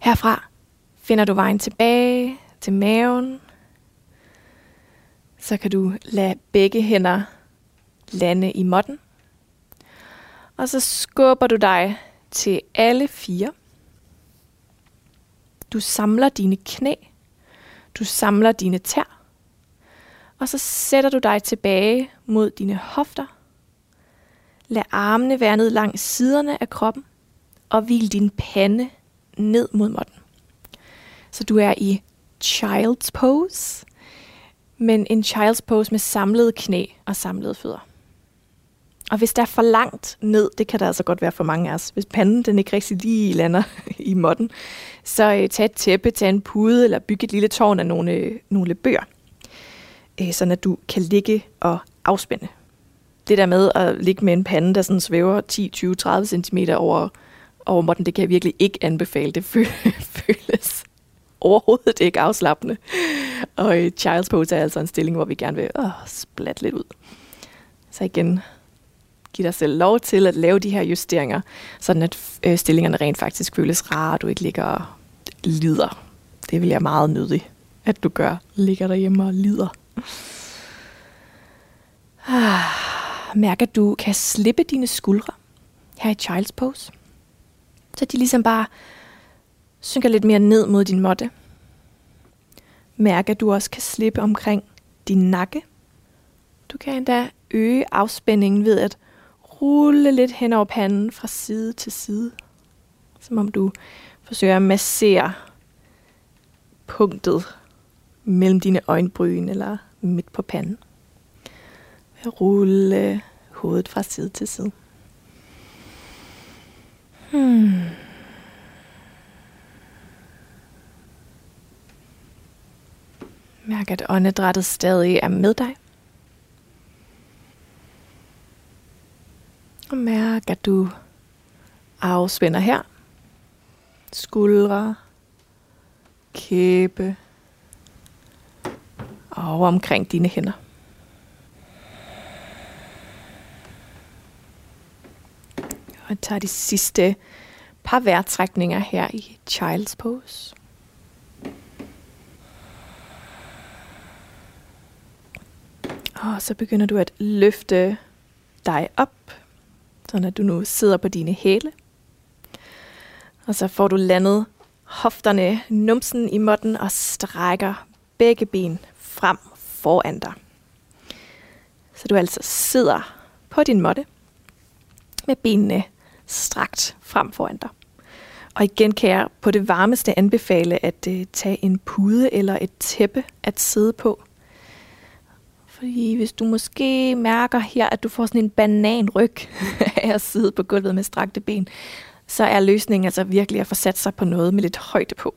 Herfra finder du vejen tilbage til maven. Så kan du lade begge hænder lande i måtten. Og så skubber du dig til alle fire. Du samler dine knæ. Du samler dine tær. Og så sætter du dig tilbage mod dine hofter. Lad armene være ned langs siderne af kroppen og hvil din pande ned mod måtten. Så du er i child's pose, men en child's pose med samlede knæ og samlede fødder. Og hvis der er for langt ned, det kan der altså godt være for mange af os, hvis panden den ikke rigtig lige lander i måtten, så øh, tag et tæppe, tag en pude eller byg et lille tårn af nogle, øh, nogle bøger, øh, sådan at du kan ligge og afspænde. Det der med at ligge med en pande, der sådan svæver 10, 20, 30 cm over over måtten, det kan jeg virkelig ikke anbefale. Det føles overhovedet ikke afslappende. Og øh, child's pose er altså en stilling, hvor vi gerne vil åh, splatte lidt ud. Så igen, giv dig selv lov til at lave de her justeringer, sådan at øh, stillingerne rent faktisk føles rare, og du ikke ligger og lider. Det vil jeg meget nødig, at du gør. Ligger derhjemme og lider. Ah, mærk, at du kan slippe dine skuldre her i child's pose. Så de ligesom bare synker lidt mere ned mod din måtte. Mærk, at du også kan slippe omkring din nakke. Du kan endda øge afspændingen ved at rulle lidt hen over panden fra side til side. Som om du forsøger at massere punktet mellem dine øjenbryn eller midt på panden. Rulle hovedet fra side til side. Hmm. Mærk, at åndedrættet stadig er med dig. Og mærk, at du afspænder her. Skuldre, kæbe og omkring dine hænder. Og tager de sidste par vejrtrækninger her i Child's Pose. Og så begynder du at løfte dig op, så at du nu sidder på dine hæle. Og så får du landet hofterne numsen i måtten og strækker begge ben frem foran dig. Så du altså sidder på din måtte med benene strakt frem foran dig. Og igen kan jeg på det varmeste anbefale at uh, tage en pude eller et tæppe at sidde på. Fordi hvis du måske mærker her, at du får sådan en bananryg af at sidde på gulvet med strakte ben, så er løsningen altså virkelig at få sat sig på noget med lidt højde på.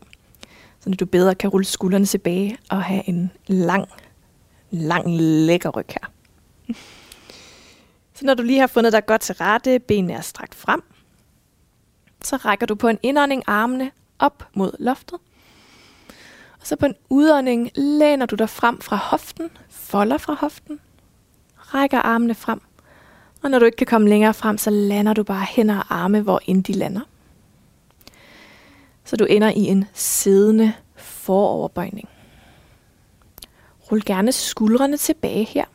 Så du bedre kan rulle skuldrene tilbage og have en lang, lang, lækker ryg her. Så når du lige har fundet dig godt til rette, benene er strakt frem, så rækker du på en indånding armene op mod loftet. Og så på en udånding læner du dig frem fra hoften, folder fra hoften, rækker armene frem. Og når du ikke kan komme længere frem, så lander du bare hænder og arme, hvor ind de lander. Så du ender i en siddende foroverbøjning. Rul gerne skuldrene tilbage her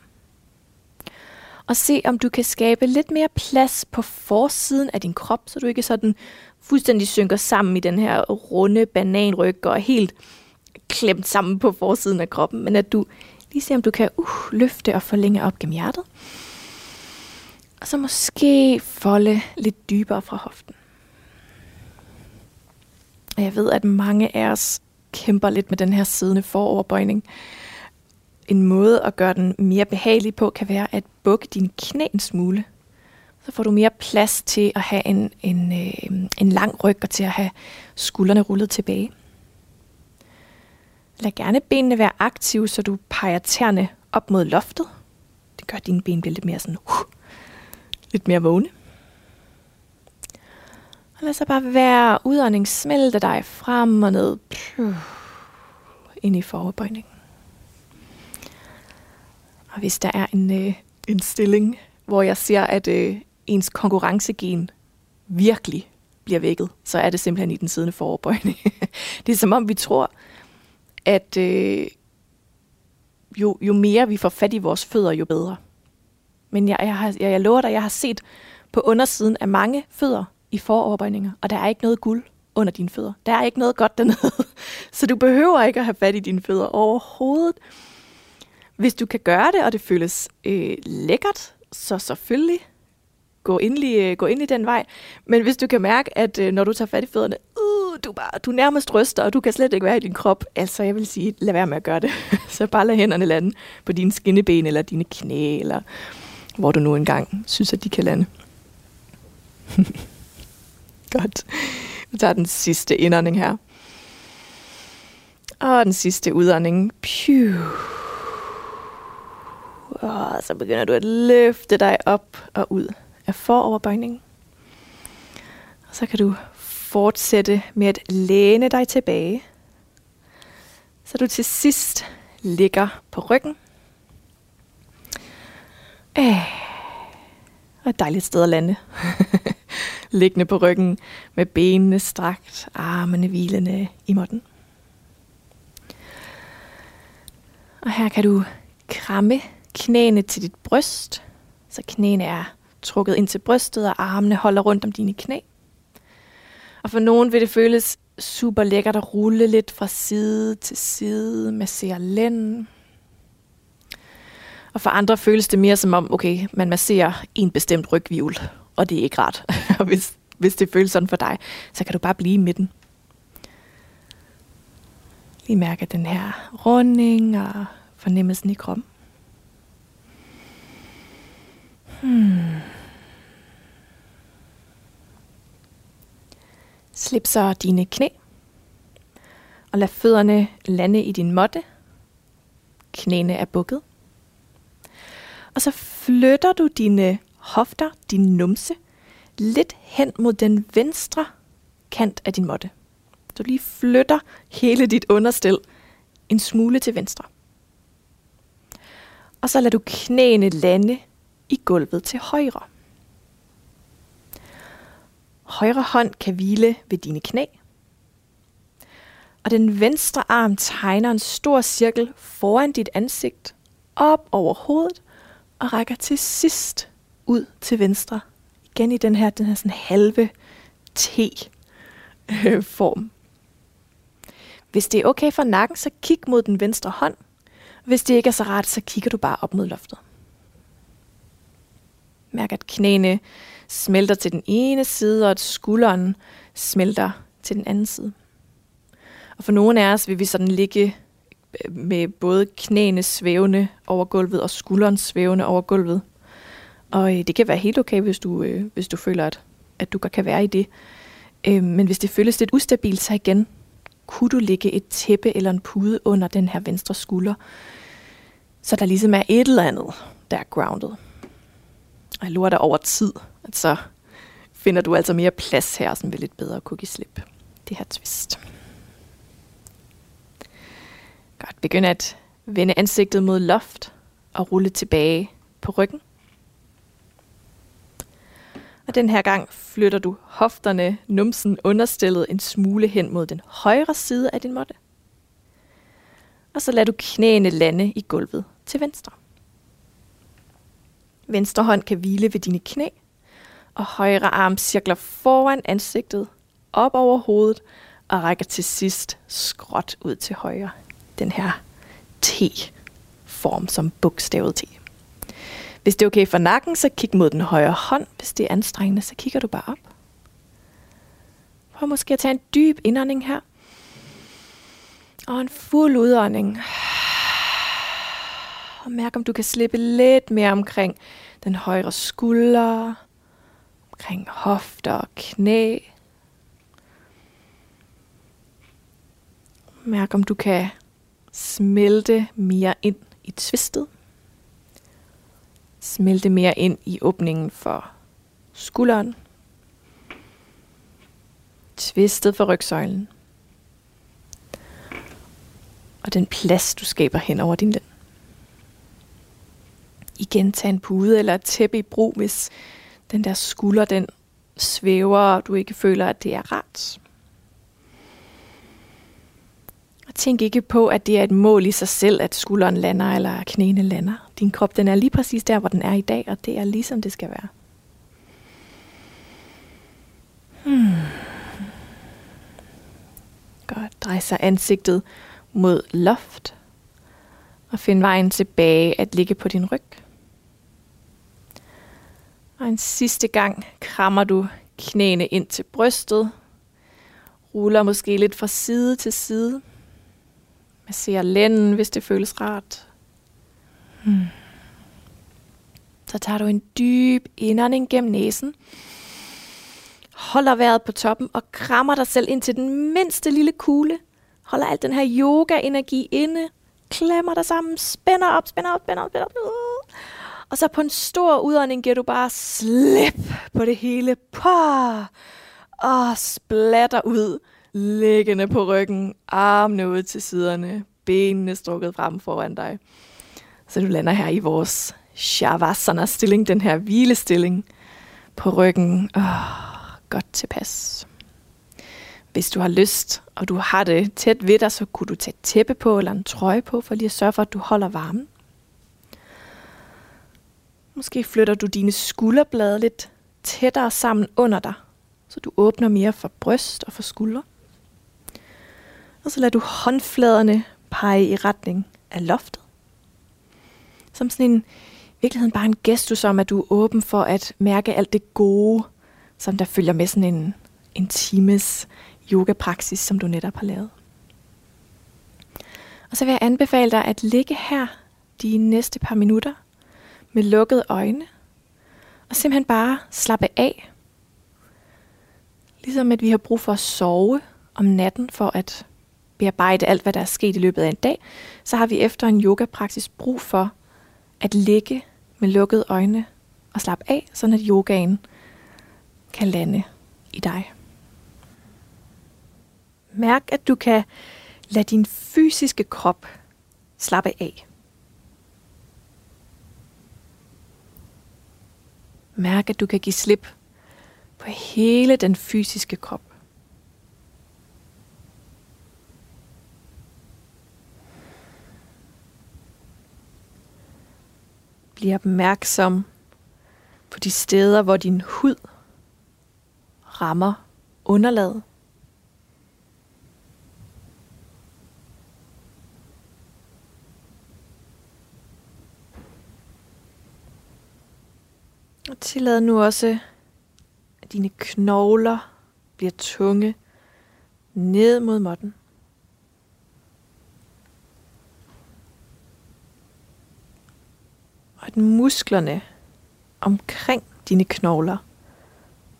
og se, om du kan skabe lidt mere plads på forsiden af din krop, så du ikke sådan fuldstændig synker sammen i den her runde bananryg og er helt klemt sammen på forsiden af kroppen, men at du lige ser, om du kan uh, løfte og forlænge op gennem hjertet. Og så måske folde lidt dybere fra hoften. Og jeg ved, at mange af os kæmper lidt med den her siddende foroverbøjning en måde at gøre den mere behagelig på, kan være at bukke dine knæ en smule. Så får du mere plads til at have en, en, øh, en lang ryg og til at have skuldrene rullet tilbage. Lad gerne benene være aktive, så du peger tæerne op mod loftet. Det gør, at dine ben bliver lidt mere sådan, uh, lidt mere vågne. Og lad så bare være udånding smelte dig frem og ned. Ind i foroverbøjningen. Og hvis der er en, øh, en stilling, hvor jeg ser, at øh, ens konkurrencegen virkelig bliver vækket, så er det simpelthen i den siddende foroverbøjning. det er som om, vi tror, at øh, jo, jo mere vi får fat i vores fødder, jo bedre. Men jeg, jeg, har, jeg, jeg lover dig, jeg har set på undersiden af mange fødder i foroverbøjninger, og der er ikke noget guld under dine fødder. Der er ikke noget godt dernede. Så du behøver ikke at have fat i dine fødder overhovedet. Hvis du kan gøre det, og det føles øh, lækkert, så selvfølgelig gå endelig, øh, gå ind i den vej. Men hvis du kan mærke, at øh, når du tager fat i fødderne, uh, du, bare, du nærmest ryster, og du kan slet ikke være i din krop, altså jeg vil sige, lad være med at gøre det. så bare lad hænderne lande på dine skinneben, eller dine knæ, eller hvor du nu engang synes, at de kan lande. Godt. Vi tager den sidste indånding her. Og den sidste udånding. Phew. Og så begynder du at løfte dig op og ud af foroverbøjningen. Og så kan du fortsætte med at læne dig tilbage, så du til sidst ligger på ryggen. Æh, og et dejligt sted at lande. Liggende på ryggen med benene strakt, armene hvilende i måtten. Og her kan du kramme knæene til dit bryst, så knæene er trukket ind til brystet, og armene holder rundt om dine knæ. Og for nogen vil det føles super lækkert at rulle lidt fra side til side, massere lænden. Og for andre føles det mere som om, okay, man masserer en bestemt rygvivl, og det er ikke rart. og hvis, hvis det føles sådan for dig, så kan du bare blive i midten. Lige mærke den her runding og fornemmelsen i kroppen. Hmm. Slip så dine knæ, og lad fødderne lande i din måtte. Knæene er bukket. Og så flytter du dine hofter, din numse, lidt hen mod den venstre kant af din måtte. Du lige flytter hele dit understel en smule til venstre. Og så lader du knæene lande i gulvet til højre. højre hånd kan hvile ved dine knæ. Og den venstre arm tegner en stor cirkel foran dit ansigt, op over hovedet og rækker til sidst ud til venstre. Igen i den her, den her sådan halve T-form. Hvis det er okay for nakken, så kig mod den venstre hånd. Hvis det ikke er så rart, så kigger du bare op mod loftet. Mærk, at knæene smelter til den ene side, og at skulderen smelter til den anden side. Og for nogle af os vil vi sådan ligge øh, med både knæene svævende over gulvet og skulderen svævende over gulvet. Og øh, det kan være helt okay, hvis du, øh, hvis du føler, at, at du godt kan være i det. Øh, men hvis det føles lidt ustabilt, så igen, kunne du lægge et tæppe eller en pude under den her venstre skulder, så der ligesom er et eller andet, der er grounded. Og jeg lurer dig over tid, at så finder du altså mere plads her, som vil lidt bedre kunne give slip. Det her twist. Godt, begynd at vende ansigtet mod loft og rulle tilbage på ryggen. Og den her gang flytter du hofterne, numsen understillet en smule hen mod den højre side af din måtte. Og så lader du knæene lande i gulvet til venstre. Venstre hånd kan hvile ved dine knæ, og højre arm cirkler foran ansigtet, op over hovedet og rækker til sidst skråt ud til højre. Den her T-form som bogstavet T. Hvis det er okay for nakken, så kig mod den højre hånd. Hvis det er anstrengende, så kigger du bare op. Prøv måske at tage en dyb indånding her. Og en fuld udånding. Og mærk, om du kan slippe lidt mere omkring den højre skulder, omkring hofter og knæ. Mærk, om du kan smelte mere ind i tvistet. Smelte mere ind i åbningen for skulderen. Tvistet for rygsøjlen. Og den plads, du skaber hen over din lænd. Igen tage en pude eller et tæppe i brug, hvis den der skulder, den svæver, og du ikke føler, at det er rart. Og tænk ikke på, at det er et mål i sig selv, at skulderen lander eller knæene lander. Din krop den er lige præcis der, hvor den er i dag, og det er ligesom det skal være. Hmm. Godt. Drej sig ansigtet mod loft. Og find vejen tilbage at ligge på din ryg. Og en sidste gang krammer du knæene ind til brystet. Ruller måske lidt fra side til side. Masserer lænden, hvis det føles rart. Hmm. Så tager du en dyb indånding gennem næsen. Holder vejret på toppen og krammer dig selv ind til den mindste lille kugle. Holder alt den her yoga-energi inde. Klemmer dig sammen. Spænder op, spænder op, spænder op, spænder op. Og så på en stor udånding giver du bare slip på det hele. Pah! Og splatter ud. Liggende på ryggen. Armene ud til siderne. Benene strukket frem foran dig. Så du lander her i vores Shavasana-stilling, den her hvilestilling på ryggen. Oh, godt tilpas. Hvis du har lyst, og du har det tæt ved dig, så kunne du tage tæppe på eller en trøje på, for lige at sørge for, at du holder varmen. Måske flytter du dine skulderblade lidt tættere sammen under dig, så du åbner mere for bryst og for skuldre. Og så lader du håndfladerne pege i retning af loftet. Som sådan en, virkeligheden bare en gestus om, at du er åben for at mærke alt det gode, som der følger med sådan en, en times yogapraksis, som du netop har lavet. Og så vil jeg anbefale dig at ligge her de næste par minutter med lukkede øjne, og simpelthen bare slappe af. Ligesom at vi har brug for at sove om natten for at bearbejde alt, hvad der er sket i løbet af en dag, så har vi efter en yogapraksis brug for at ligge med lukkede øjne og slappe af, så at yogaen kan lande i dig. Mærk, at du kan lade din fysiske krop slappe af. Mærk, at du kan give slip på hele den fysiske krop. Bliv opmærksom på de steder, hvor din hud rammer underlaget. Tillad nu også, at dine knogler bliver tunge ned mod måtten. Og at musklerne omkring dine knogler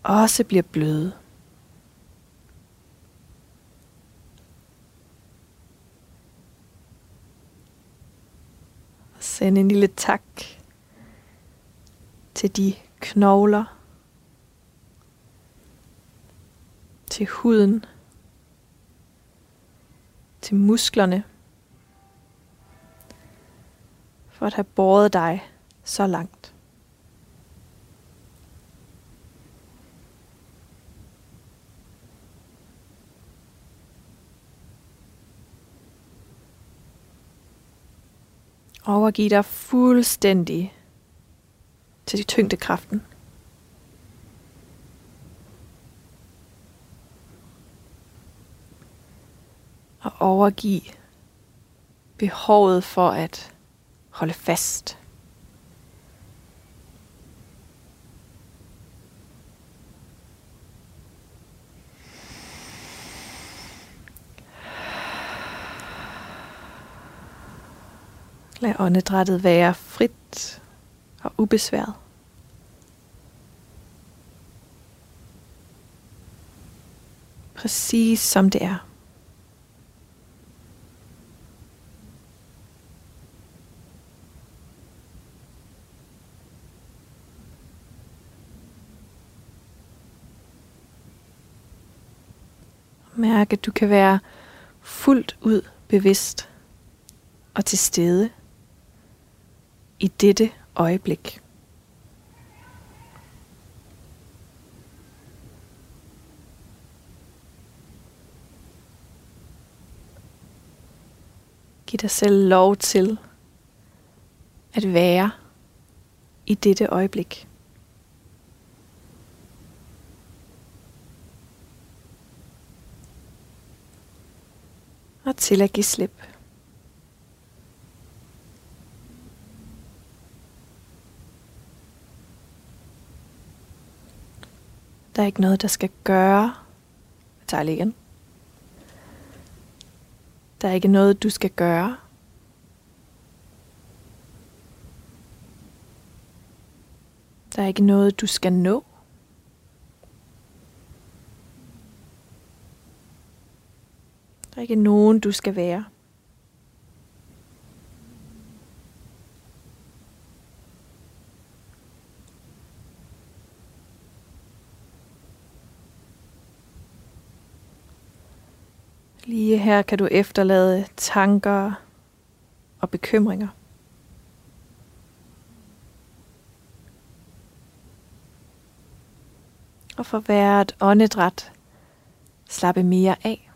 også bliver bløde. Send en lille tak til de knogler, til huden, til musklerne, for at have båret dig så langt. Overgiv dig fuldstændig til tyngdekraften. Og overgive behovet for at holde fast. Lad åndedrættet være frit og ubesværet. Præcis som det er. Mærk, at du kan være fuldt ud bevidst og til stede i dette øjeblik. Giv dig selv lov til at være i dette øjeblik. Og til at give slip. Der er ikke noget, der skal gøre. Jeg tager lige igen. Der er ikke noget, du skal gøre. Der er ikke noget, du skal nå. Der er ikke nogen, du skal være. Lige her kan du efterlade tanker og bekymringer. Og for hvert åndedræt slappe mere af.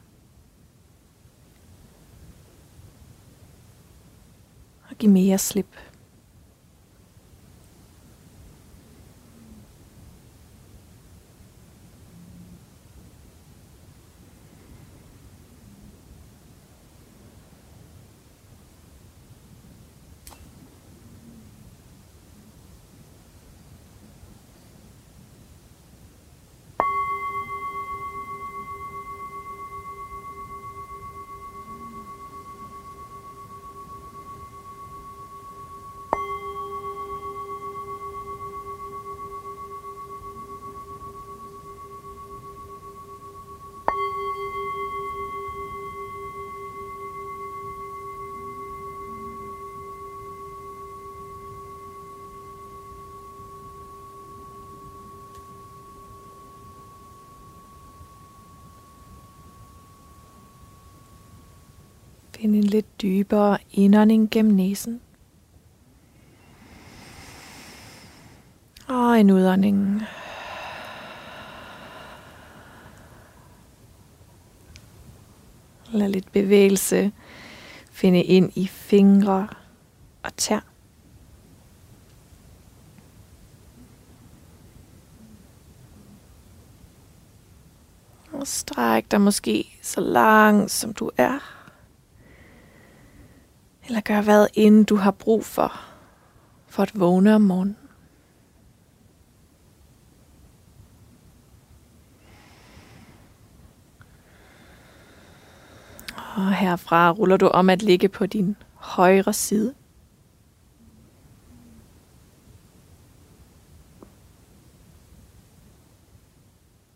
Og give mere slip. Find en lidt dybere indånding gennem næsen. Og en udånding. Lad lidt bevægelse finde ind i fingre og tær. Og stræk dig måske så langt, som du er. Eller gør hvad end du har brug for, for at vågne om morgenen. Og herfra ruller du om at ligge på din højre side.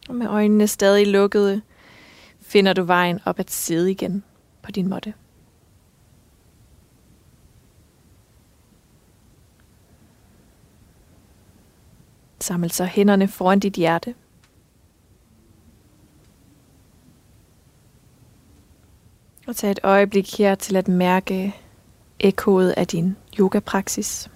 Og med øjnene stadig lukkede, finder du vejen op at sidde igen på din måtte. Saml så hænderne foran dit hjerte. Og tag et øjeblik her til at mærke ekkoet af din yogapraksis.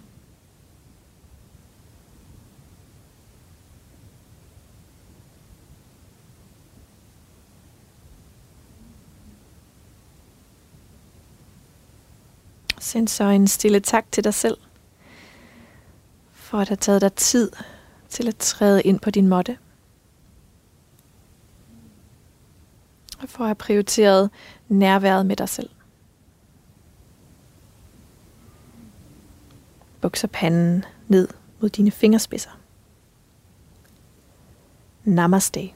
Send så en stille tak til dig selv, for at have taget dig tid til at træde ind på din måtte. Og for at have prioriteret nærværet med dig selv. Bukser panden ned mod dine fingerspidser. Namaste.